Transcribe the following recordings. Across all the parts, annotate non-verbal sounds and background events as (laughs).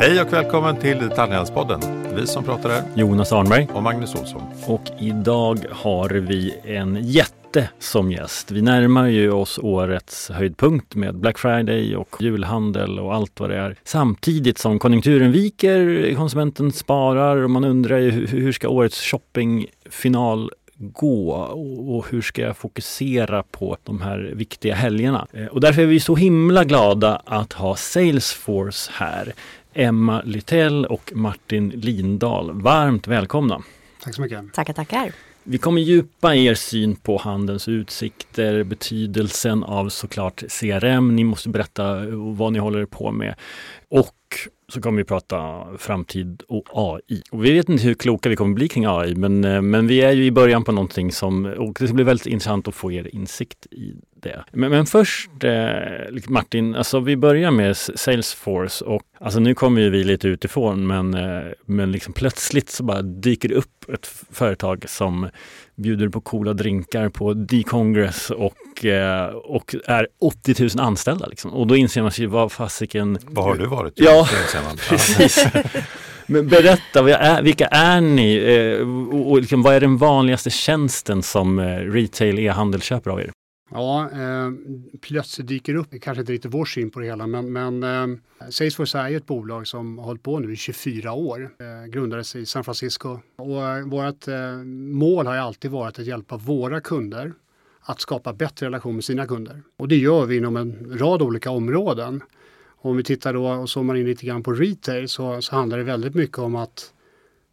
Hej och välkommen till Detaljhandelspodden. Vi som pratar är Jonas Arnberg. och Magnus Olsson. Och idag har vi en jätte som gäst. Vi närmar ju oss årets höjdpunkt med Black Friday och julhandel och allt vad det är. Samtidigt som konjunkturen viker, konsumenten sparar och man undrar ju hur ska årets shoppingfinal gå och hur ska jag fokusera på de här viktiga helgerna? Eh, Och därför är vi så himla glada att ha Salesforce här. Emma Lytell och Martin Lindahl. Varmt välkomna! Tack så mycket. Tackar, tackar. Vi kommer djupa er syn på handelns utsikter, betydelsen av såklart CRM. Ni måste berätta vad ni håller på med. Och så kommer vi prata framtid och AI. Och vi vet inte hur kloka vi kommer bli kring AI, men, eh, men vi är ju i början på någonting som, och det blir väldigt intressant att få er insikt i det. Men, men först eh, Martin, alltså vi börjar med Salesforce och alltså nu kommer ju vi lite utifrån men, eh, men liksom plötsligt så bara dyker det upp ett företag som bjuder på coola drinkar på D-Congress och, eh, och är 80 000 anställda. Liksom. Och då inser man sig vad fasiken... Vad har du varit? Ja. (laughs) Precis. Men berätta, är, vilka är ni eh, och, och liksom, vad är den vanligaste tjänsten som eh, retail e-handel köper av er? Ja, eh, plötsligt dyker upp, kanske inte riktigt vår syn på det hela, men, men eh, Salesforce är ju ett bolag som har hållit på nu i 24 år. Eh, grundades i San Francisco och eh, vårt eh, mål har ju alltid varit att hjälpa våra kunder att skapa bättre relation med sina kunder. Och det gör vi inom en rad olika områden. Om vi tittar då och zoomar in lite grann på retail så, så handlar det väldigt mycket om att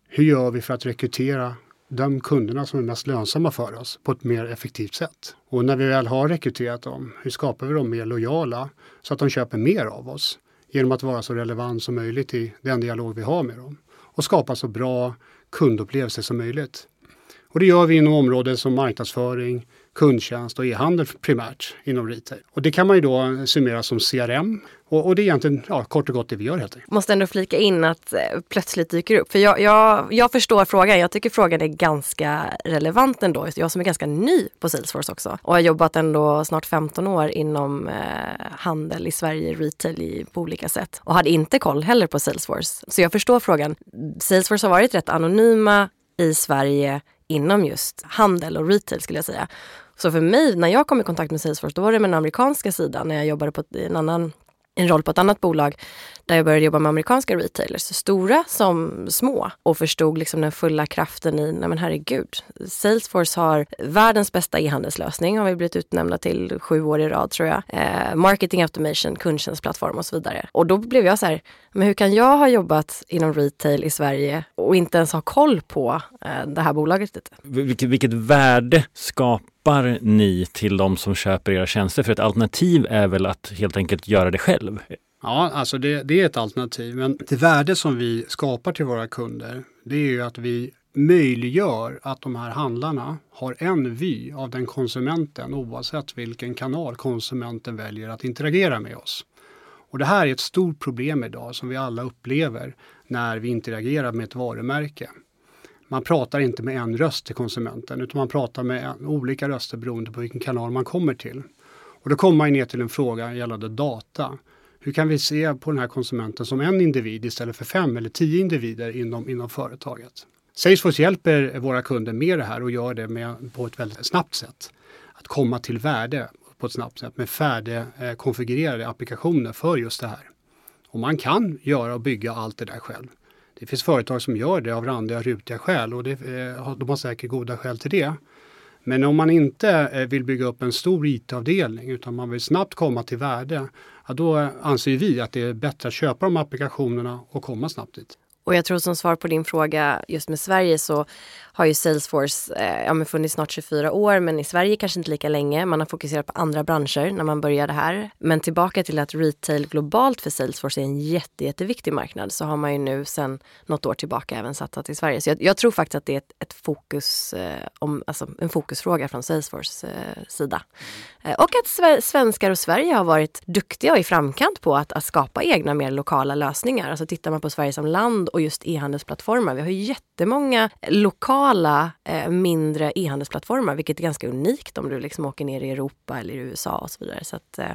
hur gör vi för att rekrytera de kunderna som är mest lönsamma för oss på ett mer effektivt sätt. Och när vi väl har rekryterat dem, hur skapar vi dem mer lojala så att de köper mer av oss genom att vara så relevant som möjligt i den dialog vi har med dem och skapa så bra kundupplevelser som möjligt. Och det gör vi inom områden som marknadsföring, kundtjänst och e-handel primärt inom retail. Och det kan man ju då summera som CRM och, och det är egentligen ja, kort och gott det vi gör helt enkelt. Måste ändå flika in att eh, plötsligt dyker upp. För jag, jag, jag förstår frågan. Jag tycker frågan är ganska relevant ändå. Jag som är ganska ny på Salesforce också. Och har jobbat ändå snart 15 år inom eh, handel i Sverige, retail i, på olika sätt. Och hade inte koll heller på Salesforce. Så jag förstår frågan. Salesforce har varit rätt anonyma i Sverige inom just handel och retail skulle jag säga. Så för mig, när jag kom i kontakt med Salesforce, då var det med den amerikanska sidan när jag jobbade på en annan en roll på ett annat bolag där jag började jobba med amerikanska retailers, stora som små och förstod liksom den fulla kraften i, nej men herregud, Salesforce har världens bästa e-handelslösning har vi blivit utnämnda till sju år i rad tror jag. Eh, marketing automation, kundtjänstplattform och så vidare. Och då blev jag så här, men hur kan jag ha jobbat inom retail i Sverige och inte ens ha koll på eh, det här bolaget lite? Vilket, vilket värde skapar ni till de som köper era tjänster? För ett alternativ är väl att helt enkelt göra det själv? Ja, alltså det, det är ett alternativ. Men det värde som vi skapar till våra kunder, det är ju att vi möjliggör att de här handlarna har en vy av den konsumenten oavsett vilken kanal konsumenten väljer att interagera med oss. Och det här är ett stort problem idag som vi alla upplever när vi interagerar med ett varumärke. Man pratar inte med en röst till konsumenten utan man pratar med olika röster beroende på vilken kanal man kommer till. Och då kommer man ner till en fråga gällande data. Hur kan vi se på den här konsumenten som en individ istället för fem eller tio individer inom, inom företaget? Salesforce hjälper våra kunder med det här och gör det med, på ett väldigt snabbt sätt. Att komma till värde på ett snabbt sätt med färdigkonfigurerade eh, applikationer för just det här. Och man kan göra och bygga allt det där själv. Det finns företag som gör det av randiga, rutiga skäl och det, eh, de har säkert goda skäl till det. Men om man inte eh, vill bygga upp en stor IT-avdelning utan man vill snabbt komma till värde, ja, då eh, anser vi att det är bättre att köpa de applikationerna och komma snabbt dit. Och jag tror som svar på din fråga just med Sverige så har ju Salesforce eh, ja, men funnits snart 24 år men i Sverige kanske inte lika länge. Man har fokuserat på andra branscher när man började här. Men tillbaka till att retail globalt för Salesforce är en jätte, jätteviktig marknad så har man ju nu sedan något år tillbaka även satsat i Sverige. Så jag, jag tror faktiskt att det är ett, ett fokus, eh, om, alltså en fokusfråga från Salesforce eh, sida. Eh, och att sve- svenskar och Sverige har varit duktiga och i framkant på att, att skapa egna mer lokala lösningar. Alltså tittar man på Sverige som land och just e-handelsplattformar. Vi har ju jättemånga lokala eh, mindre e-handelsplattformar vilket är ganska unikt om du liksom åker ner i Europa eller i USA och så vidare. Så att, eh,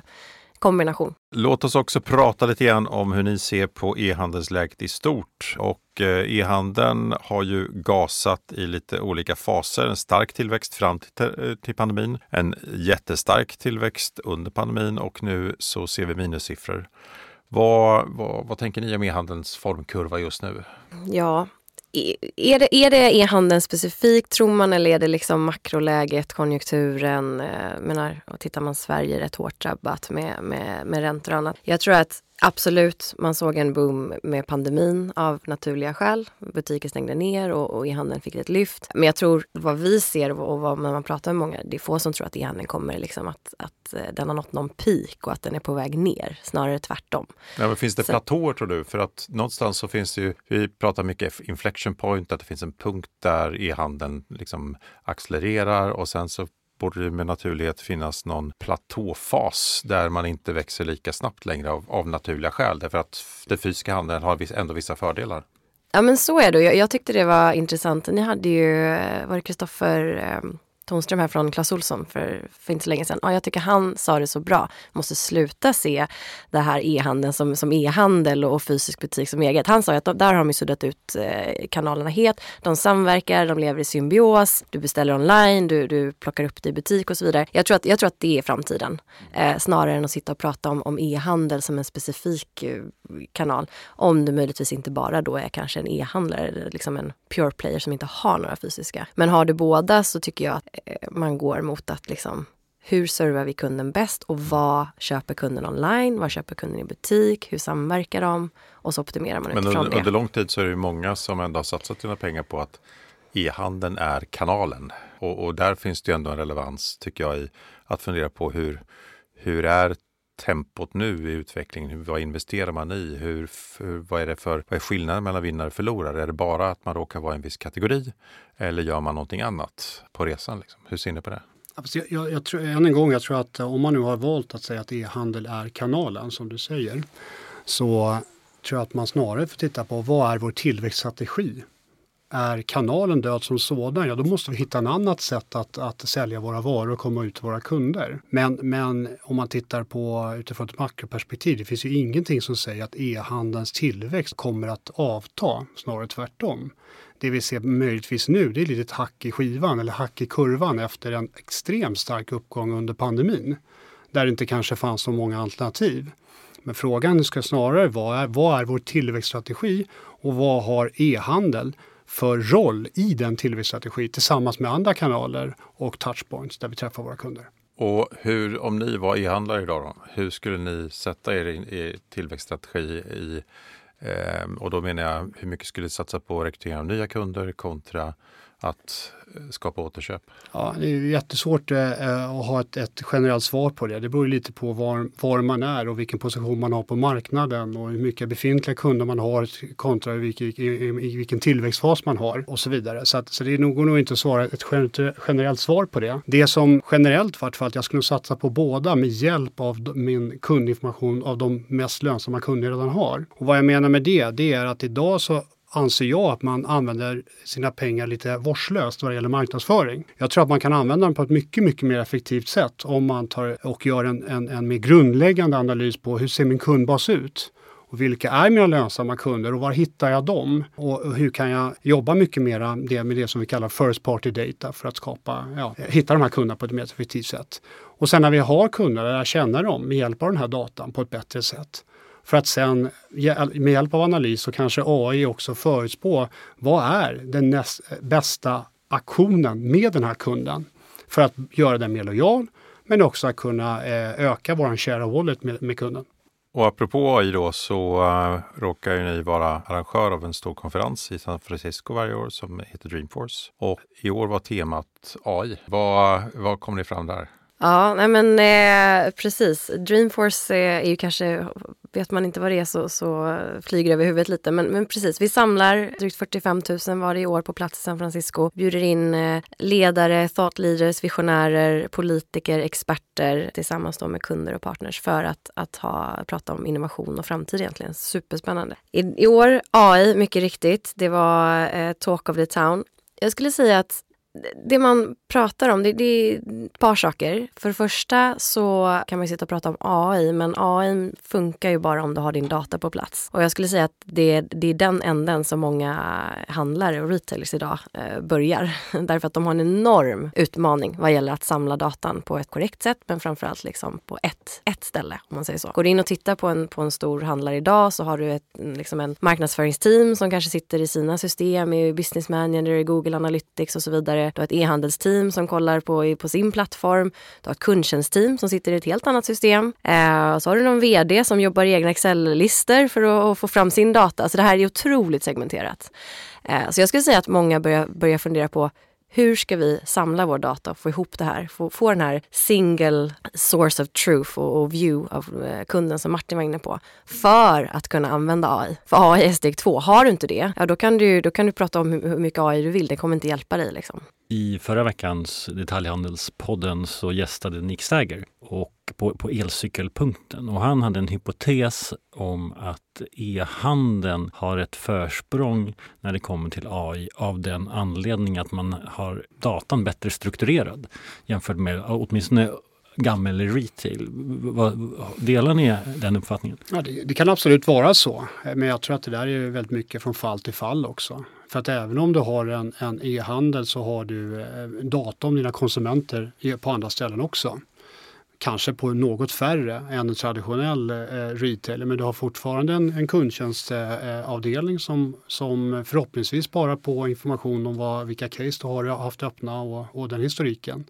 kombination. Låt oss också prata lite grann om hur ni ser på e-handelsläget i stort. Och eh, e-handeln har ju gasat i lite olika faser. En stark tillväxt fram till, eh, till pandemin, en jättestark tillväxt under pandemin och nu så ser vi minussiffror. Vad, vad, vad tänker ni om e-handelns formkurva just nu? Ja, är det, är det e-handeln specifikt tror man eller är det liksom makroläget, konjunkturen? Eh, menar, och tittar man Sverige rätt hårt drabbat med, med, med räntor och annat. Jag tror att Absolut, man såg en boom med pandemin av naturliga skäl. Butiker stängde ner och, och e-handeln fick ett lyft. Men jag tror vad vi ser och vad man pratar med många, det är få som tror att e-handeln kommer liksom att, att eh, den har nått någon peak och att den är på väg ner. Snarare tvärtom. Ja, men finns det så. platåer tror du? För att någonstans så finns det ju, vi pratar mycket inflection point, att det finns en punkt där e-handeln liksom accelererar och sen så borde det med naturlighet finnas någon platåfas där man inte växer lika snabbt längre av, av naturliga skäl. Därför att den fysiska handeln har ändå vissa fördelar. Ja men så är det. Jag, jag tyckte det var intressant. Ni hade ju, var det Kristoffer eh, Tonström här från Clas Olsson för, för inte så länge sedan. Ja, jag tycker han sa det så bra. Måste sluta se det här e-handeln som, som e-handel och fysisk butik som eget. Han sa att de, där har de ju suddat ut eh, kanalerna helt. De samverkar, de lever i symbios. Du beställer online, du, du plockar upp det i butik och så vidare. Jag tror att, jag tror att det är framtiden. Eh, snarare än att sitta och prata om, om e-handel som en specifik eh, kanal. Om du möjligtvis inte bara då är kanske en e-handlare eller liksom en pure player som inte har några fysiska. Men har du båda så tycker jag att man går mot att liksom hur servar vi kunden bäst och vad köper kunden online? Vad köper kunden i butik? Hur samverkar de? Och så optimerar man Men utifrån under, det. under lång tid så är det många som ändå har satsat sina pengar på att e-handeln är kanalen. Och, och, där finns det ändå en relevans tycker jag i att fundera på hur, hur är tempot nu i utvecklingen? Vad investerar man i? Hur, hur, vad, är det för, vad är skillnaden mellan vinnare och förlorare? Är det bara att man råkar vara i en viss kategori eller gör man någonting annat på resan? Liksom? Hur ser ni på det? Jag, jag, jag tror, än en gång, jag tror att eh, om man nu har valt att säga att e-handel är kanalen som du säger så tror jag att man snarare får titta på vad är vår tillväxtstrategi? Är kanalen död som sådan, ja då måste vi hitta ett annat sätt att, att sälja våra varor och komma ut till våra kunder. Men, men om man tittar på utifrån ett makroperspektiv, det finns ju ingenting som säger att e-handelns tillväxt kommer att avta, snarare tvärtom. Det vi ser möjligtvis nu, det är ett litet hack i skivan eller hack i kurvan efter en extremt stark uppgång under pandemin. Där det inte kanske fanns så många alternativ. Men frågan ska snarare vara, vad är vår tillväxtstrategi och vad har e-handel för roll i den tillväxtstrategi tillsammans med andra kanaler och touchpoints där vi träffar våra kunder. Och hur, om ni var e-handlare idag, då, hur skulle ni sätta er i tillväxtstrategi i eh, och då menar jag hur mycket skulle ni satsa på rekrytering av nya kunder kontra att eh, skapa återköp? Ja, det är jättesvårt eh, eh, att ha ett, ett, generellt svar på det. Det beror lite på var, var, man är och vilken position man har på marknaden och hur mycket befintliga kunder man har kontra vilken, i, i, vilken tillväxtfas man har och så vidare. Så, att, så det går nog inte att svara ett generellt svar på det. Det som generellt vart fall att jag skulle satsa på båda med hjälp av min kundinformation av de mest lönsamma kunder jag redan har. Och vad jag menar med det, det är att idag så anser jag att man använder sina pengar lite vårdslöst vad det gäller marknadsföring. Jag tror att man kan använda dem på ett mycket, mycket mer effektivt sätt om man tar och gör en, en, en mer grundläggande analys på hur ser min kundbas ut? Och vilka är mina lönsamma kunder och var hittar jag dem? Och hur kan jag jobba mycket mer med det som vi kallar first party data för att skapa, ja, hitta de här kunderna på ett mer effektivt sätt. Och sen när vi har kunder, lära känna dem med hjälp av den här datan på ett bättre sätt. För att sen med hjälp av analys och kanske AI också förutspå vad är den näst, bästa aktionen med den här kunden. För att göra den mer lojal men också att kunna eh, öka vår share of wallet med, med kunden. Och apropå AI då så uh, råkar ju ni vara arrangör av en stor konferens i San Francisco varje år som heter Dreamforce. Och i år var temat AI. Vad, vad kom ni fram där? Ja, nej men eh, precis. Dreamforce eh, är, ju kanske, vet man inte vad det är så, så flyger det över huvudet lite. Men, men precis, vi samlar drygt 45 000 var i år på plats i San Francisco. Bjuder in eh, ledare, thought leaders, visionärer, politiker, experter tillsammans då med kunder och partners för att, att ha, prata om innovation och framtid egentligen. Superspännande. I, i år AI, mycket riktigt. Det var eh, Talk of the Town. Jag skulle säga att det man pratar om, det, det, är ett par saker. För det första så kan man sitta och prata om AI, men AI funkar ju bara om du har din data på plats. Och jag skulle säga att det, det är den änden som många handlare och retailers idag eh, börjar. (laughs) Därför att de har en enorm utmaning vad gäller att samla datan på ett korrekt sätt, men framförallt liksom på ett, ett ställe, om man säger så. Går du in och tittar på en, på en stor handlare idag så har du ett, liksom en marknadsföringsteam som kanske sitter i sina system, i Business Manager, i Google Analytics och så vidare du har ett e-handelsteam som kollar på, på sin plattform. Du har ett kundtjänstteam som sitter i ett helt annat system. Eh, så har du någon vd som jobbar i egna Excel-listor för att, att, få fram sin data. Så det här är otroligt segmenterat. Eh, så jag skulle säga att många börjar, börjar fundera på hur ska vi samla vår data och få ihop det här? Få, få den här single source of truth och, och view av eh, kunden som Martin var inne på. För att kunna använda AI. För AI är steg två. Har du inte det, ja då kan du, då kan du prata om hur, hur mycket AI du vill. Det kommer inte hjälpa dig. Liksom. I förra veckans Detaljhandelspodden så gästade Nick Stagger och på, på elcykelpunkten och han hade en hypotes om att e-handeln har ett försprång när det kommer till AI av den anledning att man har datan bättre strukturerad jämfört med åtminstone gammel retail. Delar ni den uppfattningen? Ja, det, det, kan absolut vara så. Men jag tror att det där är väldigt mycket från fall till fall också. För att även om du har en, en e-handel så har du eh, data om dina konsumenter på andra ställen också. Kanske på något färre än en traditionell eh, retailer men du har fortfarande en, en kundtjänstavdelning eh, eh, som, som förhoppningsvis sparar på information om vad, vilka case du har haft öppna och, och den historiken.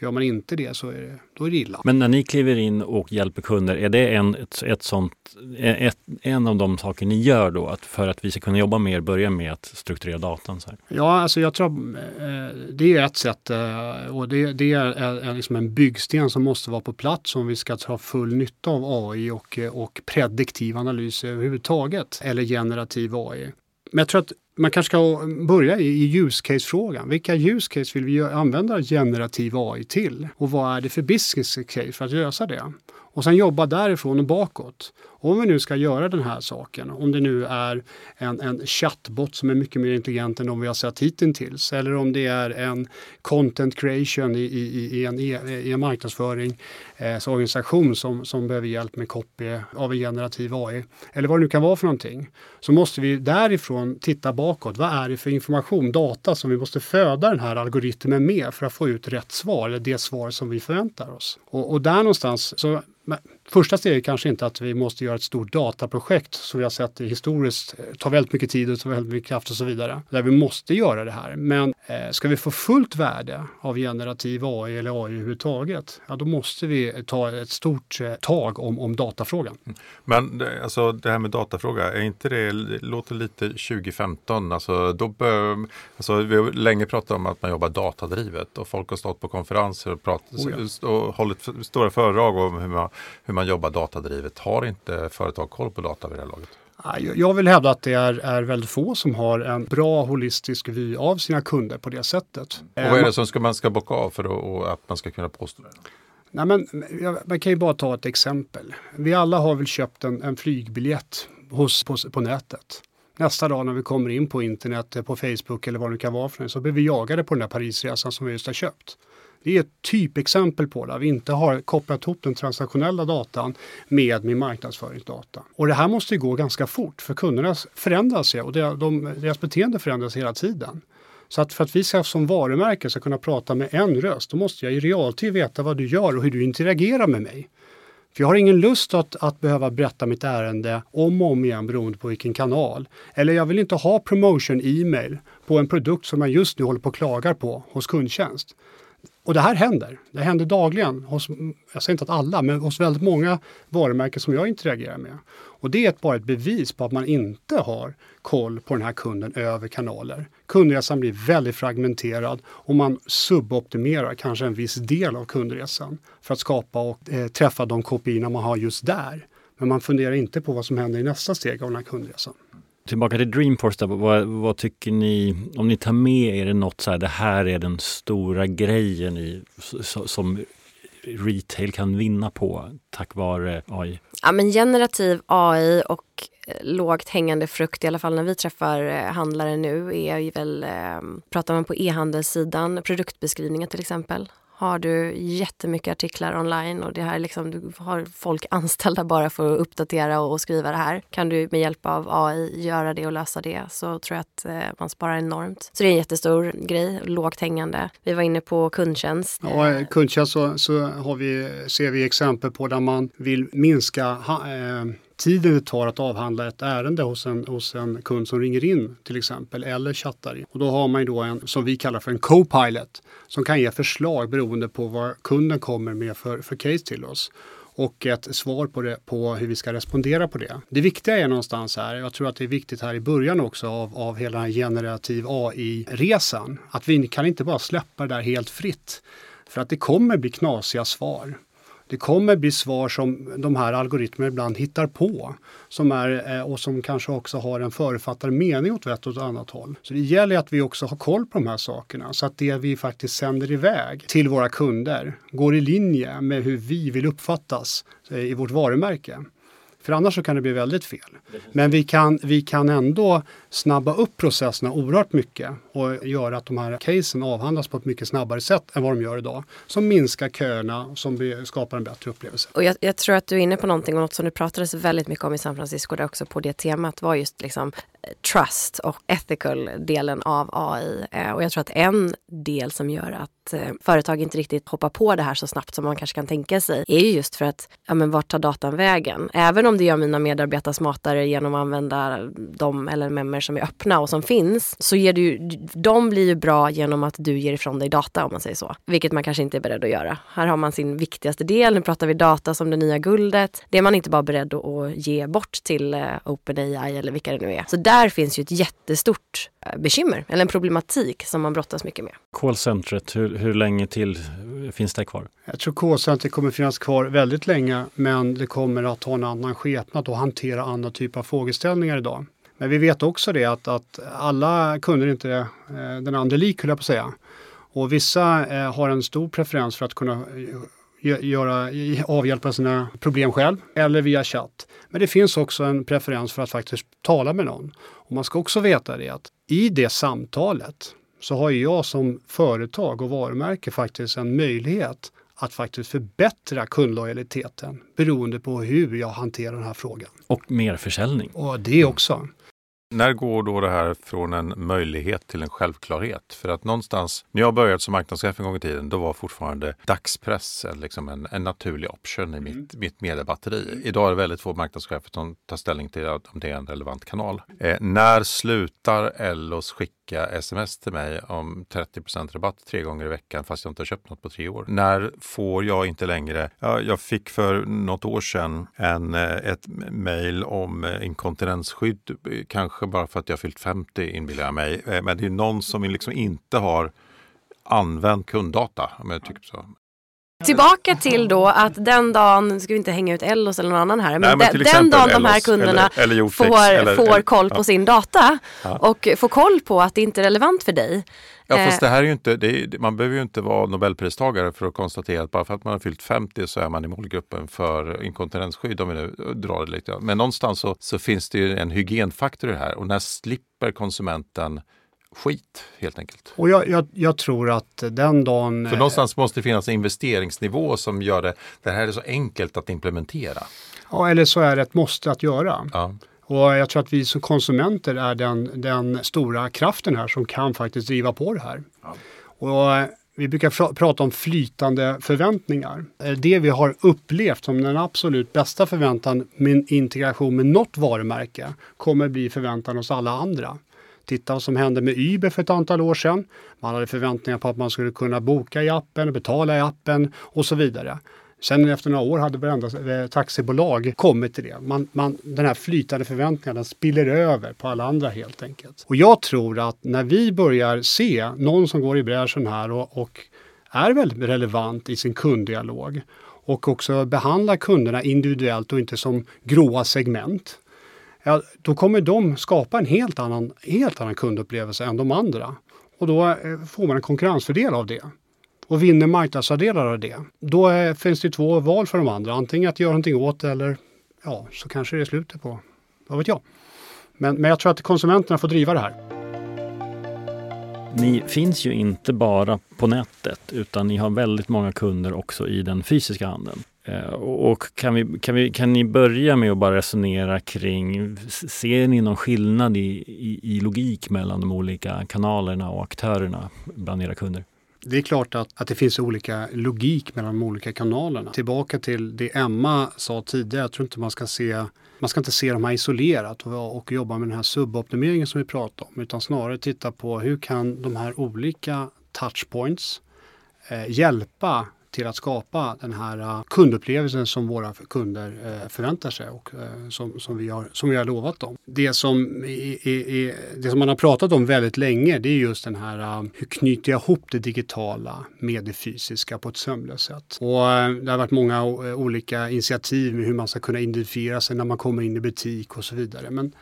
Gör man inte det så är det, då är det illa. Men när ni kliver in och hjälper kunder, är det en, ett, ett sånt, ett, en av de saker ni gör då att för att vi ska kunna jobba mer, börja med att strukturera datan? Så här? Ja, alltså jag tror eh, det är ett sätt eh, och det, det är liksom en byggsten som måste vara på plats om vi ska ta full nytta av AI och, och prediktiv analys överhuvudtaget eller generativ AI. Men jag tror att man kanske ska börja i use case-frågan. Vilka use case vill vi använda generativ AI till? Och vad är det för business case för att lösa det? Och sen jobba därifrån och bakåt. Om vi nu ska göra den här saken, om det nu är en, en chatbot som är mycket mer intelligent än de vi har sett hittills eller om det är en content creation i, i, i en, i en e, marknadsföringsorganisation eh, som, som behöver hjälp med copy av en generativ AI eller vad det nu kan vara för någonting. Så måste vi därifrån titta bakåt. Vad är det för information, data som vi måste föda den här algoritmen med för att få ut rätt svar eller det svar som vi förväntar oss. Och, och där någonstans så första steget kanske inte att vi måste göra ett stort dataprojekt som vi har sett historiskt eh, tar väldigt mycket tid och tar väldigt mycket kraft och så vidare. Där vi måste göra det här. Men eh, ska vi få fullt värde av generativ AI eller AI överhuvudtaget, ja då måste vi ta ett stort eh, tag om, om datafrågan. Mm. Men alltså det här med datafråga, är inte det, det låter lite 2015, alltså då bör, alltså vi har länge pratat om att man jobbar datadrivet och folk har stått på konferenser och, pratat, oh ja. och hållit stora föredrag om hur man hur man jobbar datadrivet. Har inte företag koll på data vid det här laget? Jag vill hävda att det är, är väldigt få som har en bra holistisk vy av sina kunder på det sättet. Och vad är det som ska, man ska bocka av för att, att man ska kunna påstå det? Nej, men, man kan ju bara ta ett exempel. Vi alla har väl köpt en, en flygbiljett hos, på, på nätet. Nästa dag när vi kommer in på internet, eh, på Facebook eller vad det kan vara för så blir vi jagade på den där Parisresan som vi just har köpt. Det är ett typexempel på där vi inte har kopplat ihop den transaktionella datan med min marknadsföringsdata. Och det här måste gå ganska fort för kunderna förändras sig och deras beteende förändras hela tiden. Så att för att vi ska som varumärke ska kunna prata med en röst, då måste jag i realtid veta vad du gör och hur du interagerar med mig. För jag har ingen lust att, att behöva berätta mitt ärende om och om igen beroende på vilken kanal. Eller jag vill inte ha promotion e-mail på en produkt som jag just nu håller på och klagar på hos kundtjänst. Och det här händer. Det händer dagligen hos, jag säger inte att alla, men hos väldigt många varumärken som jag interagerar med. Och det är bara ett bevis på att man inte har koll på den här kunden över kanaler. Kundresan blir väldigt fragmenterad och man suboptimerar kanske en viss del av kundresan för att skapa och eh, träffa de kopiorna man har just där. Men man funderar inte på vad som händer i nästa steg av den här kundresan. Tillbaka till Dreamforce, där, vad, vad, tycker ni, om ni tar med er något så här, det här är den stora grejen i, som retail kan vinna på tack vare AI? Ja, men generativ AI och eh, lågt hängande frukt, i alla fall när vi träffar eh, handlare nu, är ju väl, eh, pratar man på e-handelssidan, produktbeskrivningar till exempel har du jättemycket artiklar online och det här liksom, du har folk anställda bara för att uppdatera och, skriva det här. Kan du med hjälp av AI göra det och lösa det så tror jag att eh, man sparar enormt. Så det är en jättestor grej, lågt hängande. Vi var inne på kundtjänst. Ja, eh, kundtjänst så, så har vi, ser vi exempel på där man vill minska ha, eh, tiden det tar att avhandla ett ärende hos en, hos en kund som ringer in till exempel eller chattar in. Och då har man ju då en som vi kallar för en co-pilot som kan ge förslag beroende på vad kunden kommer med för, för case till oss och ett svar på, det, på hur vi ska respondera på det. Det viktiga är någonstans här, jag tror att det är viktigt här i början också av, av hela den här generativ AI-resan, att vi kan inte bara släppa det där helt fritt. För att det kommer bli knasiga svar. Det kommer bli svar som de här algoritmerna ibland hittar på som är, eh, och som kanske också har en förutfattad mening åt ett och annat håll. Så det gäller att vi också har koll på de här sakerna så att det vi faktiskt sänder iväg till våra kunder går i linje med hur vi vill uppfattas eh, i vårt varumärke. För annars så kan det bli väldigt fel. Men vi kan, vi kan ändå snabba upp processerna oerhört mycket och göra att de här casen avhandlas på ett mycket snabbare sätt än vad de gör idag. Som minskar köerna, som skapar en bättre upplevelse. Och jag, jag, tror att du är inne på någonting och något som det pratades väldigt mycket om i San Francisco där också på det temat var just liksom trust och ethical-delen av AI. Eh, och jag tror att en del som gör att eh, företag inte riktigt hoppar på det här så snabbt som man kanske kan tänka sig är ju just för att, ja men vart tar datan vägen? Även om det gör mina medarbetare smartare genom att använda de eller som är öppna och som finns, så ger du de blir ju bra genom att du ger ifrån dig data om man säger så. Vilket man kanske inte är beredd att göra. Här har man sin viktigaste del, nu pratar vi data som det nya guldet. Det är man inte bara beredd att ge bort till eh, OpenAI eller vilka det nu är. Så där finns ju ett jättestort uh, bekymmer, eller en problematik som man brottas mycket med. Callcentret, hur, hur länge till finns det kvar? Jag tror callcentret kommer finnas kvar väldigt länge men det kommer att ha en annan skepnad och hantera andra typer av frågeställningar idag. Men vi vet också det att, att alla kunder är inte eh, den andra lik, jag på att säga. Och vissa eh, har en stor preferens för att kunna eh, göra, avhjälpa sina problem själv eller via chatt. Men det finns också en preferens för att faktiskt tala med någon. Och man ska också veta det att i det samtalet så har jag som företag och varumärke faktiskt en möjlighet att faktiskt förbättra kundlojaliteten beroende på hur jag hanterar den här frågan. Och mer försäljning. Och det också. När går då det här från en möjlighet till en självklarhet? För att någonstans, när jag började som marknadschef en gång i tiden, då var fortfarande dagspress liksom en, en naturlig option i mitt, mm. mitt mediebatteri. Idag är det väldigt få marknadschefer som tar ställning till om det är en relevant kanal. Eh, när slutar Ellos skicka skicka sms till mig om 30% rabatt tre gånger i veckan fast jag inte har köpt något på tre år. När får jag inte längre? Ja, jag fick för något år sedan en, eh, ett mejl om eh, inkontinensskydd, kanske bara för att jag fyllt 50 inbillar jag mig. Eh, men det är någon som liksom inte har använt kunddata, om jag tycker så. Tillbaka till då att den dagen, nu ska vi inte hänga ut Ellos eller någon annan här, men, Nej, men den, den dagen de här kunderna eller, eller får, eller, får koll på ja. sin data ja. och får koll på att det inte är relevant för dig. Ja fast eh, det här är ju inte, är, man behöver ju inte vara nobelpristagare för att konstatera att bara för att man har fyllt 50 så är man i målgruppen för inkontinensskydd om vi nu drar det lite. Men någonstans så, så finns det ju en hygienfaktor i det här och när slipper konsumenten skit helt enkelt. Och jag, jag, jag, tror att den dagen... För någonstans måste det finnas en investeringsnivå som gör det, det här är så enkelt att implementera. Ja, eller så är det ett måste att göra. Ja. Och jag tror att vi som konsumenter är den, den stora kraften här som kan faktiskt driva på det här. Ja. Och eh, vi brukar prata om flytande förväntningar. Det vi har upplevt som den absolut bästa förväntan med integration med något varumärke kommer bli förväntan hos alla andra. Titta vad som hände med Uber för ett antal år sedan. Man hade förväntningar på att man skulle kunna boka i appen, betala i appen och så vidare. Sen efter några år hade varenda eh, taxibolag kommit till det. Man, man, den här flytande förväntningarna den spiller över på alla andra helt enkelt. Och jag tror att när vi börjar se någon som går i bräschen här och, och är väldigt relevant i sin kunddialog och också behandlar kunderna individuellt och inte som gråa segment ja, då kommer de skapa en helt annan, helt annan kundupplevelse än de andra. Och då eh, får man en konkurrensfördel av det. och vinner marknadsandelar av det, då är, finns det två val för de andra. Antingen att göra någonting åt det eller ja, så kanske det är slutet på, vad vet jag. Men, men jag tror att konsumenterna får driva det här. Ni finns ju inte bara på nätet utan ni har väldigt många kunder också i den fysiska handeln. Eh, och kan, vi, kan, vi, kan ni börja med att bara resonera kring, ser ni någon skillnad i, i, i logik mellan de olika kanalerna och aktörerna bland era kunder? Det är klart att, att det finns olika logik mellan de olika kanalerna. Tillbaka till det Emma sa tidigare, jag tror inte man ska se man ska inte se de här isolerat och, och jobba med den här suboptimeringen som vi pratar om utan snarare titta på hur kan de här olika touchpoints eh, hjälpa till att skapa den här eh, kundupplevelsen som våra kunder eh, förväntar sig och eh, som, som, vi har, som vi har lovat dem. Det som, är, är, det som man har pratat om väldigt länge det är just den här hur knyter jag ihop det digitala med det fysiska på ett sömlöst sätt. Och det har varit många olika initiativ med hur man ska kunna identifiera sig när man kommer in i butik och så vidare. Men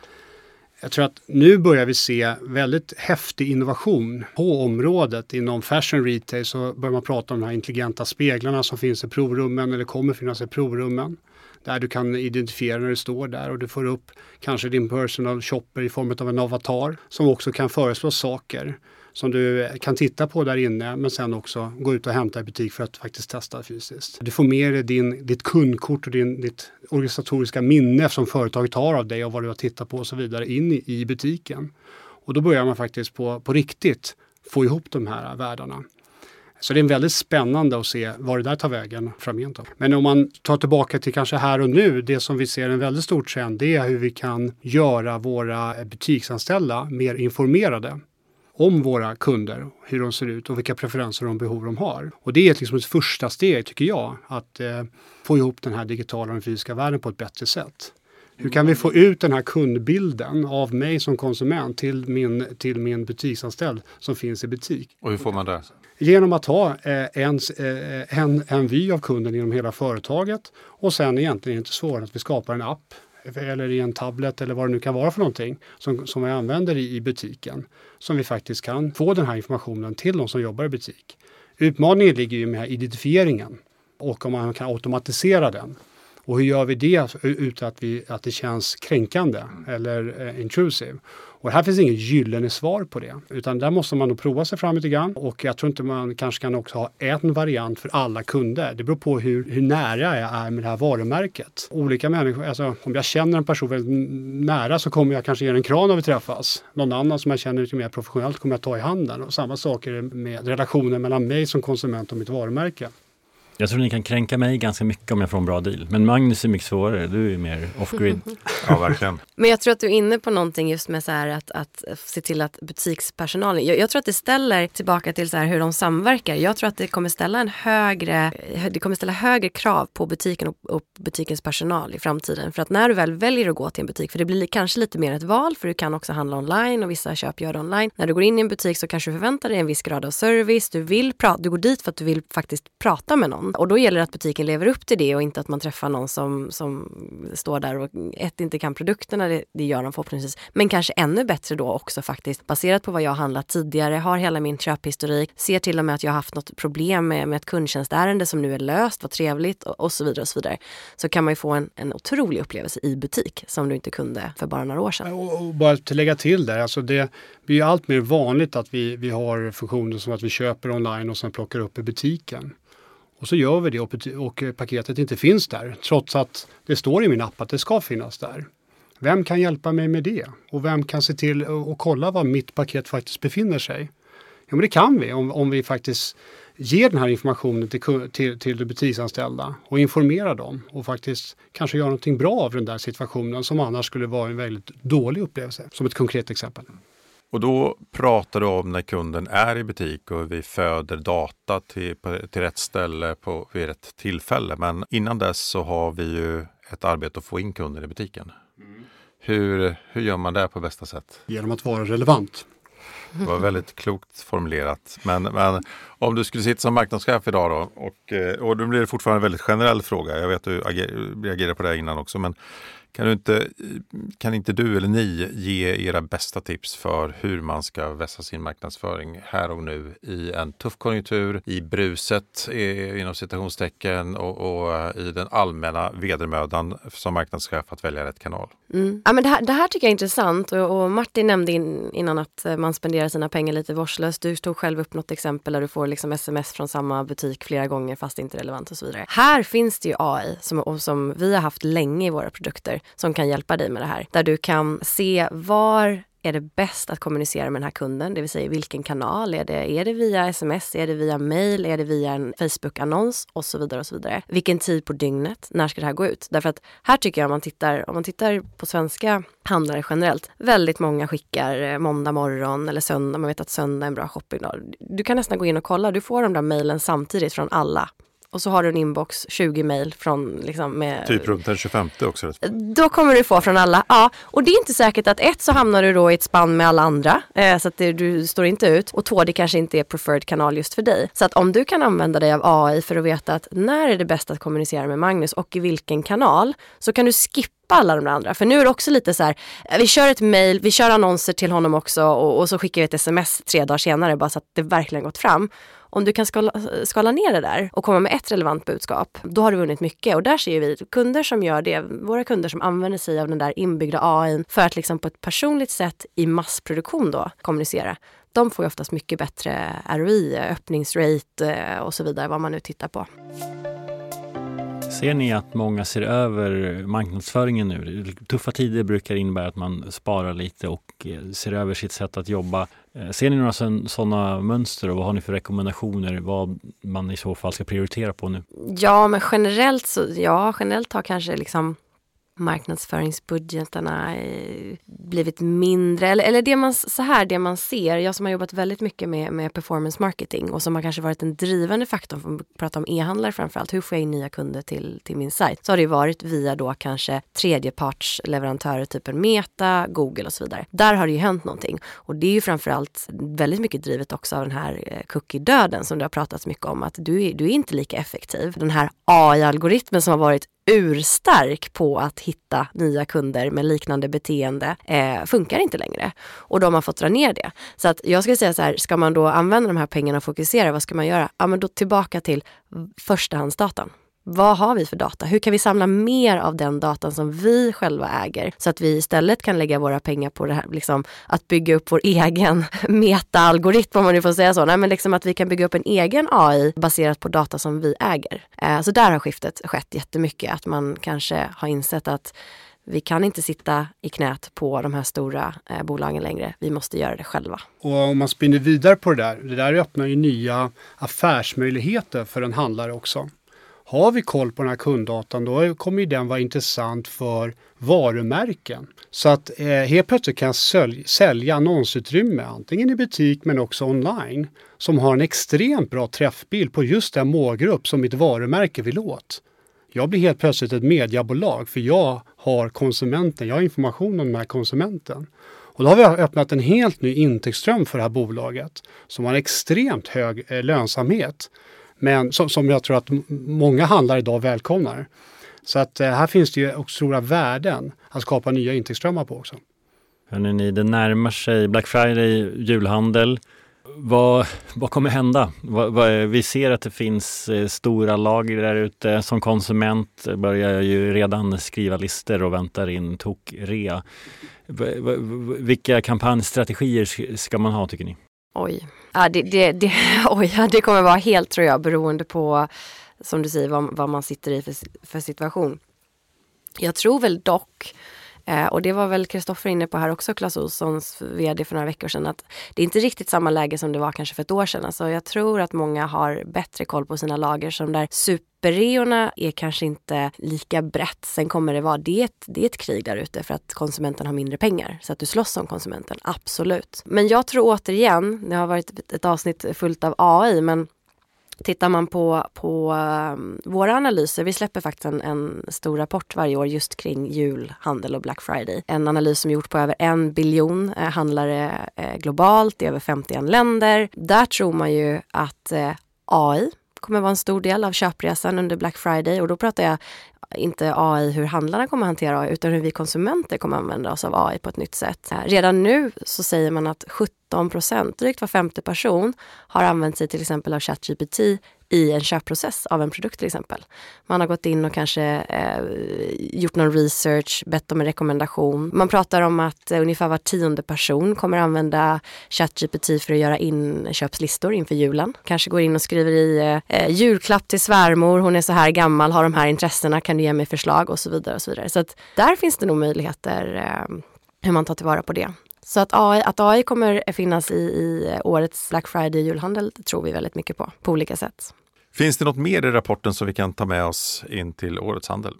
jag tror att nu börjar vi se väldigt häftig innovation på området. Inom fashion retail så börjar man prata om de här intelligenta speglarna som finns i provrummen eller kommer finnas i provrummen. Där du kan identifiera när du står där och du får upp kanske din personal shopper i form av en avatar som också kan föreslå saker som du kan titta på där inne men sen också gå ut och hämta i butik för att faktiskt testa fysiskt. Du får med dig din, ditt kundkort och din, ditt organisatoriska minne som företaget har av dig och vad du har tittat på och så vidare in i, i butiken. Och då börjar man faktiskt på, på riktigt få ihop de här världarna. Så det är väldigt spännande att se var det där tar vägen framgent. Men om man tar tillbaka till kanske här och nu, det som vi ser en väldigt stor trend, det är hur vi kan göra våra butiksanställda mer informerade om våra kunder, hur de ser ut och vilka preferenser och behov de har. Och det är liksom ett första steg tycker jag, att eh, få ihop den här digitala och fysiska världen på ett bättre sätt. Hur kan vi få ut den här kundbilden av mig som konsument till min, till min butiksanställd som finns i butik? Och hur får man det? Genom att ha eh, en, eh, en, en vy av kunden inom hela företaget och sen egentligen inte svårare att vi skapar en app eller i en tablet eller vad det nu kan vara för någonting som, som vi använder i, i butiken. Som vi faktiskt kan få den här informationen till de som jobbar i butik. Utmaningen ligger ju med identifieringen och om man kan automatisera den. Och hur gör vi det utan att, vi, att det känns kränkande eller eh, intrusive? Och här finns inget gyllene svar på det, utan där måste man nog prova sig fram lite grann. Och jag tror inte man kanske kan också ha en variant för alla kunder. Det beror på hur, hur nära jag är med det här varumärket. Olika människor, alltså om jag känner en person väldigt nära så kommer jag kanske ge en kran när vi träffas. Någon annan som jag känner lite mer professionellt kommer jag ta i handen. Och samma sak är det med relationen mellan mig som konsument och mitt varumärke. Jag tror ni kan kränka mig ganska mycket om jag får en bra deal. Men Magnus är mycket svårare, du är mer off-grid. (laughs) ja, verkligen. Men jag tror att du är inne på någonting just med så här att, att se till att butikspersonalen, jag, jag, tror att det ställer tillbaka till så här hur de samverkar. Jag tror att det kommer ställa en högre, det kommer ställa högre krav på butiken och, och butikens personal i framtiden. För att när du väl väljer att gå till en butik, för det blir kanske lite mer ett val, för du kan också handla online och vissa köp gör det online. När du går in i en butik så kanske du förväntar dig en viss grad av service. Du vill prata, du går dit för att du vill faktiskt prata med någon. Och då gäller det att butiken lever upp till det och inte att man träffar någon som, som står där och ett inte kan produkterna, det, det gör de förhoppningsvis. Men kanske ännu bättre då också faktiskt baserat på vad jag har handlat tidigare, har hela min köphistorik, ser till och med att jag har haft något problem med, med ett kundtjänstärende som nu är löst, vad trevligt och, och så vidare och så vidare. Så kan man ju få en, en otrolig upplevelse i butik som du inte kunde för bara några år sedan. Och, och bara att lägga till där, alltså det blir ju allt mer vanligt att vi, vi har funktioner som att vi köper online och sen plockar upp i butiken. Och så gör vi det och, och eh, paketet inte finns där trots att det står i min app att det ska finnas där. Vem kan hjälpa mig med det? Och vem kan se till och kolla var mitt paket faktiskt befinner sig? Ja, men det kan vi om, om vi faktiskt ger den här informationen till, till, till de butiksanställda och informerar dem och faktiskt kanske gör någonting bra av den där situationen som annars skulle vara en väldigt dålig upplevelse. Som ett konkret exempel. Och då pratar du om när kunden är i butik och vi föder data till, till rätt ställe på, vid rätt tillfälle. Men innan dess så har vi ju ett arbete att få in kunden i butiken. Mm. Hur, hur gör man det på bästa sätt? Genom att vara relevant. Det var väldigt klokt formulerat. Men, men om du skulle sitta som marknadschef idag då och, eh, och då blir det fortfarande en väldigt generell fråga. Jag vet att du reagerade på det innan också. Men kan, du inte, kan inte du eller ni ge era bästa tips för hur man ska vässa sin marknadsföring här och nu i en tuff konjunktur, i bruset inom citationstecken och, och i den allmänna vedermödan som marknadschef att välja rätt kanal? Mm. Ja, men det, här, det här tycker jag är intressant och, och Martin nämnde in, innan att eh, man spenderar sina pengar lite vårdslöst. Du tog själv upp något exempel där du får liksom sms från samma butik flera gånger fast det inte är relevant och så vidare. Här finns det ju AI som, som vi har haft länge i våra produkter som kan hjälpa dig med det här. Där du kan se var är det bäst att kommunicera med den här kunden? Det vill säga vilken kanal? Är det, är det via sms? Är det via mail? Är det via en Facebook-annons? Och så vidare och så vidare. Vilken tid på dygnet? När ska det här gå ut? Därför att här tycker jag om man tittar, om man tittar på svenska handlare generellt. Väldigt många skickar eh, måndag morgon eller söndag. Man vet att söndag är en bra shoppingdag. Du kan nästan gå in och kolla. Du får de där mejlen samtidigt från alla och så har du en inbox, 20 mejl från liksom med... Typ runt den 25 också? Då kommer du få från alla. Ja, och det är inte säkert att ett så hamnar du då i ett spann med alla andra eh, så att det, du står inte ut. Och två, det kanske inte är preferred kanal just för dig. Så att om du kan använda dig av AI för att veta att när är det bäst att kommunicera med Magnus och i vilken kanal så kan du skippa alla de andra. För nu är det också lite så här, eh, vi kör ett mail, vi kör annonser till honom också och, och så skickar vi ett sms tre dagar senare bara så att det verkligen gått fram. Om du kan skala, skala ner det där och komma med ett relevant budskap, då har du vunnit mycket. Och där ser vi kunder som gör det, våra kunder som använder sig av den där inbyggda AI för att liksom på ett personligt sätt i massproduktion då kommunicera. De får ju oftast mycket bättre ROI, öppningsrate eh, och så vidare, vad man nu tittar på. Ser ni att många ser över marknadsföringen nu? Tuffa tider brukar innebära att man sparar lite och eh, ser över sitt sätt att jobba. Eh, ser ni några sådana mönster och vad har ni för rekommendationer vad man i så fall ska prioritera på nu? Ja, men generellt så, ja, generellt har kanske liksom marknadsföringsbudgetarna eh, blivit mindre. Eller, eller det, man, så här, det man ser, jag som har jobbat väldigt mycket med, med performance marketing och som har kanske varit en drivande faktor, för att prata om e-handlare framförallt, hur får jag in nya kunder till, till min sajt? Så har det varit via då kanske tredjepartsleverantörer, typ en Meta, Google och så vidare. Där har det ju hänt någonting. Och det är ju framförallt väldigt mycket drivet också av den här eh, cookie-döden som det har pratats mycket om, att du du är inte lika effektiv. Den här AI-algoritmen som har varit urstark på att hitta nya kunder med liknande beteende eh, funkar inte längre. Och de har fått dra ner det. Så att jag skulle säga så här, ska man då använda de här pengarna och fokusera, vad ska man göra? Ja, men då tillbaka till förstahandsdatan. Vad har vi för data? Hur kan vi samla mer av den datan som vi själva äger så att vi istället kan lägga våra pengar på det här, liksom, att bygga upp vår (laughs) egen meta-algoritm om man nu får säga så. Nej, men liksom att vi kan bygga upp en egen AI baserat på data som vi äger. Eh, så där har skiftet skett jättemycket, att man kanske har insett att vi kan inte sitta i knät på de här stora eh, bolagen längre. Vi måste göra det själva. Och om man spinner vidare på det där, det där öppnar ju nya affärsmöjligheter för en handlare också. Har vi koll på den här kunddatan då kommer den vara intressant för varumärken. Så att eh, helt plötsligt kan jag sälja annonsutrymme antingen i butik men också online som har en extremt bra träffbild på just den målgrupp som mitt varumärke vill åt. Jag blir helt plötsligt ett mediebolag för jag har konsumenten, jag har information om den här konsumenten. Och då har vi öppnat en helt ny intäktsström för det här bolaget som har extremt hög eh, lönsamhet men som, som jag tror att många handlare idag välkomnar. Så att eh, här finns det ju också stora värden att skapa nya intäktsströmmar på också. Hörrni, ni, det närmar sig Black Friday, julhandel. Vad, vad kommer hända? Vad, vad, vi ser att det finns eh, stora lager där ute. Som konsument börjar jag ju redan skriva listor och väntar in tokrea. Vilka kampanjstrategier ska man ha tycker ni? Oj, ja, det, det, det, (laughs) oj, det kommer vara helt tror jag beroende på som du säger vad, vad man sitter i för, för situation. Jag tror väl dock Eh, och det var väl Kristoffer inne på här också, Clas Ohlsons vd för några veckor sedan, att det är inte riktigt samma läge som det var kanske för ett år sedan. Alltså jag tror att många har bättre koll på sina lager, så de där superreorna är kanske inte lika brett. Sen kommer det vara, det är ett, det är ett krig där ute för att konsumenten har mindre pengar. Så att du slåss om konsumenten, absolut. Men jag tror återigen, det har varit ett avsnitt fullt av AI, men Tittar man på, på um, våra analyser, vi släpper faktiskt en, en, stor rapport varje år just kring julhandel och Black Friday. En analys som är gjort på över en biljon eh, handlare eh, globalt i över 51 länder. Där tror man ju att eh, AI kommer vara en stor del av köpresan under Black Friday och då pratar jag inte AI hur handlarna kommer att hantera AI utan hur vi konsumenter kommer att använda oss av AI på ett nytt sätt. Eh, redan nu så säger man att 17 procent, drygt var femte person, har använt sig till exempel av ChatGPT i en köpprocess av en produkt till exempel. Man har gått in och kanske eh, gjort någon research, bett om en rekommendation. Man pratar om att eh, ungefär var tionde person kommer använda ChatGPT för att göra inköpslistor inför julen. Kanske går in och skriver i eh, julklapp till svärmor, hon är så här gammal, har de här intressena, kan du ge mig förslag och så vidare. och Så vidare. Så att där finns det nog möjligheter eh, hur man tar tillvara på det. Så att AI, att AI kommer finnas i, i eh, årets Black Friday julhandel tror vi väldigt mycket på, på olika sätt. Finns det något mer i rapporten som vi kan ta med oss in till årets handel?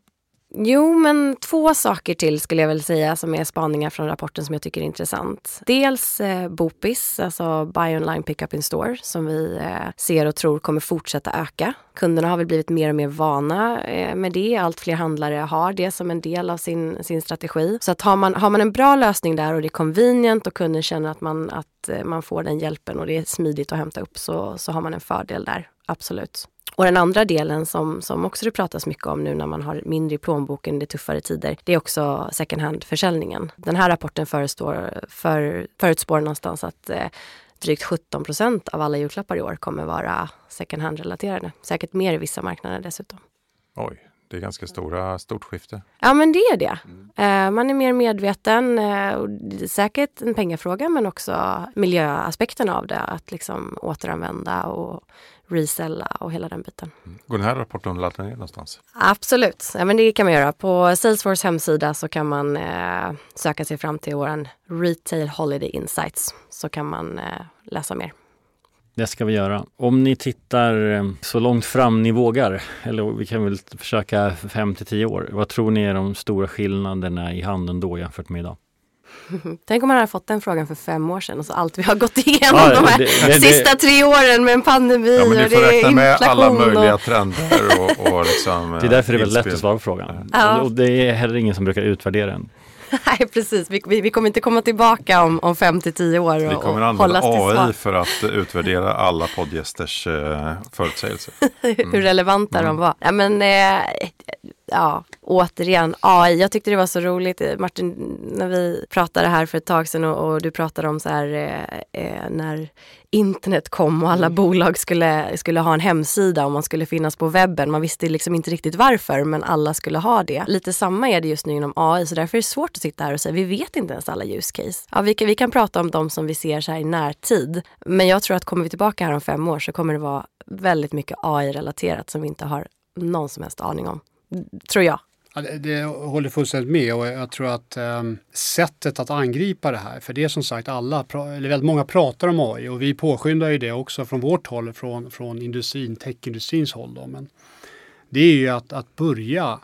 Jo, men två saker till skulle jag väl säga som är spaningar från rapporten som jag tycker är intressant. Dels eh, Bopis, alltså Buy Online Pickup in Store, som vi eh, ser och tror kommer fortsätta öka. Kunderna har väl blivit mer och mer vana eh, med det. Allt fler handlare har det som en del av sin, sin strategi. Så att har, man, har man en bra lösning där och det är convenient och kunden känner att man, att eh, man får den hjälpen och det är smidigt att hämta upp så, så har man en fördel där, absolut. Och den andra delen som, som också det pratas mycket om nu när man har mindre i plånboken, det är tuffare tider, det är också second hand-försäljningen. Den här rapporten förestår, för, förutspår någonstans att eh, drygt 17 procent av alla julklappar i år kommer vara second hand-relaterade. Säkert mer i vissa marknader dessutom. Oj, det är ganska stora, stort skifte. Ja, men det är det. Mm. man är mer medveten. Uh, säkert en pengafråga, men också miljöaspekten av det. Att liksom återanvända och resella och hela den biten. Mm. Går den här rapporten att ladda ner någonstans? Absolut, ja, men det kan man göra. På Salesforce hemsida så kan man eh, söka sig fram till vår Retail Holiday Insights så kan man eh, läsa mer. Det ska vi göra. Om ni tittar eh, så långt fram ni vågar, eller vi kan väl försöka fem till tio år. Vad tror ni är de stora skillnaderna i handeln då jämfört med idag? (laughs) Tänk om man hade fått den frågan för fem år sedan och så allt vi har gått igenom ja, de här det, det, sista tre åren med en pandemi ja, men och det är räkna med alla möjliga och... trender och, och liksom, (laughs) Det är därför det är väldigt lätt att svara på frågan. Ja. Och det är heller ingen som brukar utvärdera den. (laughs) Nej precis, vi, vi, vi, kommer inte komma tillbaka om, om fem till tio år. Och, vi kommer använda AI för att utvärdera alla poddgästers eh, förutsägelser. Mm. Hur relevanta mm. de var. Ja, men, eh, ja, återigen AI. Jag tyckte det var så roligt Martin, när vi pratade här för ett tag sedan och, och du pratade om så här eh, eh, när internet kom och alla mm. bolag skulle, skulle ha en hemsida och man skulle finnas på webben. Man visste liksom inte riktigt varför men alla skulle ha det. Lite samma är det just nu inom AI så därför är det svårt att sitta här och säga vi vet inte ens alla use case. Ja, vi, kan, vi kan prata om de som vi ser så här i närtid. Men jag tror att kommer vi tillbaka här om fem år så kommer det vara väldigt mycket AI-relaterat som vi inte har någon som helst aning om. Tror jag. Ja, det, det håller fullständigt med och jag tror att eh, sättet att angripa det här, för det är som sagt alla, eller väldigt många pratar om AI och vi påskyndar ju det också från vårt håll, från, från industrin, techindustrins håll. Då. Men det är ju att, att börja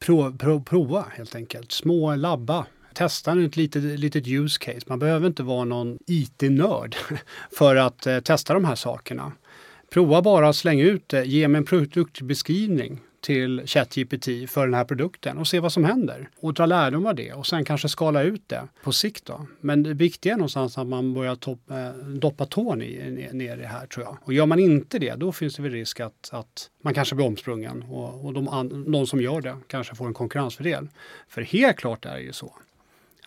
prova, prova, prova helt enkelt, små labba testa ett litet, litet use case. Man behöver inte vara någon IT-nörd (laughs) för att eh, testa de här sakerna. Prova bara att slänga ut det, ge mig en produktbeskrivning till ChatGPT för den här produkten och se vad som händer. Och dra lärdom av det och sen kanske skala ut det på sikt. Då. Men det viktiga är någonstans att man börjar top, eh, doppa tån i, ner, ner i det här tror jag. Och gör man inte det, då finns det väl risk att, att man kanske blir omsprungen och, och de, de som gör det kanske får en konkurrensfördel. För helt klart är det ju så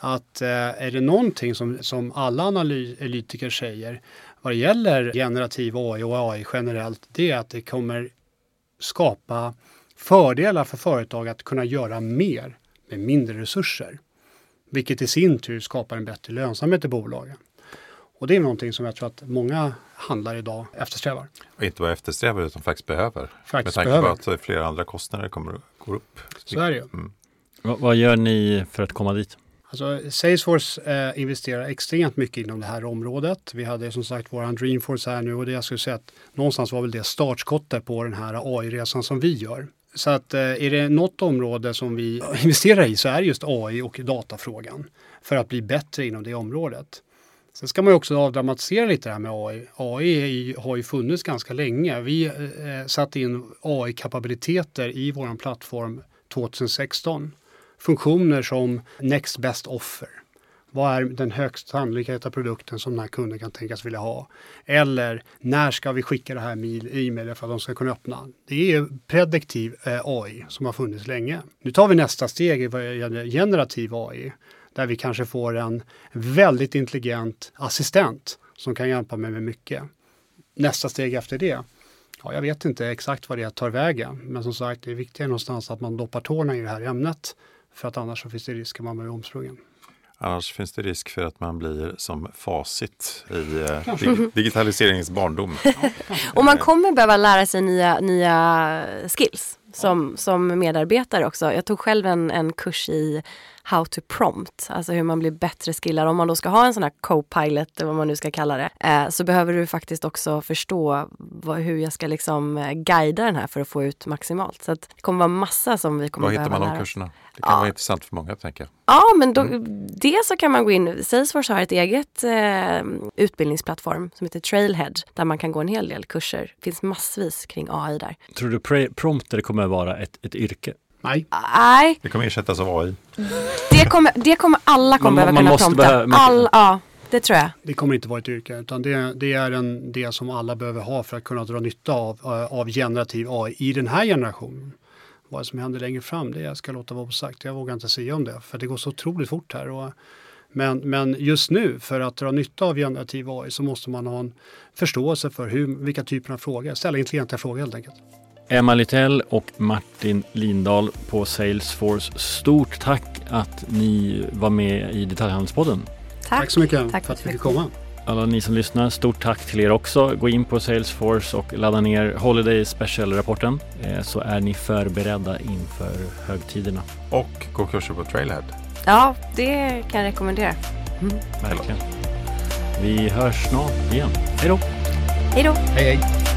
att eh, är det någonting som, som alla analytiker säger vad det gäller generativ AI och AI generellt, det är att det kommer skapa fördelar för företag att kunna göra mer med mindre resurser. Vilket i sin tur skapar en bättre lönsamhet i bolagen. Och det är någonting som jag tror att många handlare idag eftersträvar. Och inte bara eftersträvar utan faktiskt behöver. Faktiskt med tanke behöver. på att flera andra kostnader kommer att gå upp. Så är det ju. Mm. Vad gör ni för att komma dit? Alltså, Salesforce eh, investerar extremt mycket inom det här området. Vi hade som sagt våran Dreamforce här nu och det jag skulle säga att någonstans var väl det startskottet på den här AI-resan som vi gör. Så att eh, är det något område som vi (laughs) investerar i så är det just AI och datafrågan för att bli bättre inom det området. Sen ska man också avdramatisera lite det här med AI. AI har ju funnits ganska länge. Vi eh, eh, satte in AI-kapabiliteter i vår plattform 2016. Funktioner som Next Best Offer. Vad är den högsta sannolikheten produkten som den här kunden kan tänkas vilja ha? Eller när ska vi skicka det här e-mailet för att de ska kunna öppna? Det är prediktiv eh, AI som har funnits länge. Nu tar vi nästa steg i generativ AI där vi kanske får en väldigt intelligent assistent som kan hjälpa mig med mycket. Nästa steg efter det, ja, jag vet inte exakt vad det tar vägen, men som sagt, det är viktigt någonstans att man doppar tårna i det här ämnet, för att annars så finns det risk att man blir omsprungen. Annars finns det risk för att man blir som facit i eh, digitaliseringens barndom. och man kommer behöva lära sig nya, nya skills som, som medarbetare också. Jag tog själv en, en kurs i how to prompt, alltså hur man blir bättre skillad. Om man då ska ha en sån här co-pilot, eller vad man nu ska kalla det, eh, så behöver du faktiskt också förstå vad, hur jag ska liksom eh, guida den här för att få ut maximalt. Så att det kommer vara massa som vi kommer behöva lära. Var hittar man de kurserna? Det kan ja. vara intressant för många, tänker jag. Ja, men då, mm. dels så kan man gå in, Salesforce har ett eget eh, utbildningsplattform som heter Trailhead, där man kan gå en hel del kurser. Det finns massvis kring AI där. Tror du prompter kommer att vara ett, ett yrke? Nej. Nej. Det kommer ersättas av AI. Det kommer, det kommer alla kommer man, behöva man kunna prompta. Behöva, man... All, ja, det tror jag. Det kommer inte vara ett yrke utan det, det, är en, det som alla behöver ha för att kunna dra nytta av, eh, av generativ AI i den här generationen. Vad som händer längre fram, det jag ska låta vara sagt. Jag vågar inte säga om det för det går så otroligt fort här. Och, men, men just nu, för att dra nytta av generativ AI så måste man ha en förståelse för hur, vilka typer av frågor, ställa intelligenta frågor helt enkelt. Emma Littell och Martin Lindahl på Salesforce. Stort tack att ni var med i Detaljhandelspodden. Tack. tack så mycket tack för att vi fick komma. Alla ni som lyssnar, stort tack till er också. Gå in på Salesforce och ladda ner Holiday Special-rapporten eh, så är ni förberedda inför högtiderna. Och gå kurser på Trailhead. Ja, det kan jag rekommendera. Mm. Verkligen. Vi hörs snart igen. Hej då! Hej då! Hej, hej!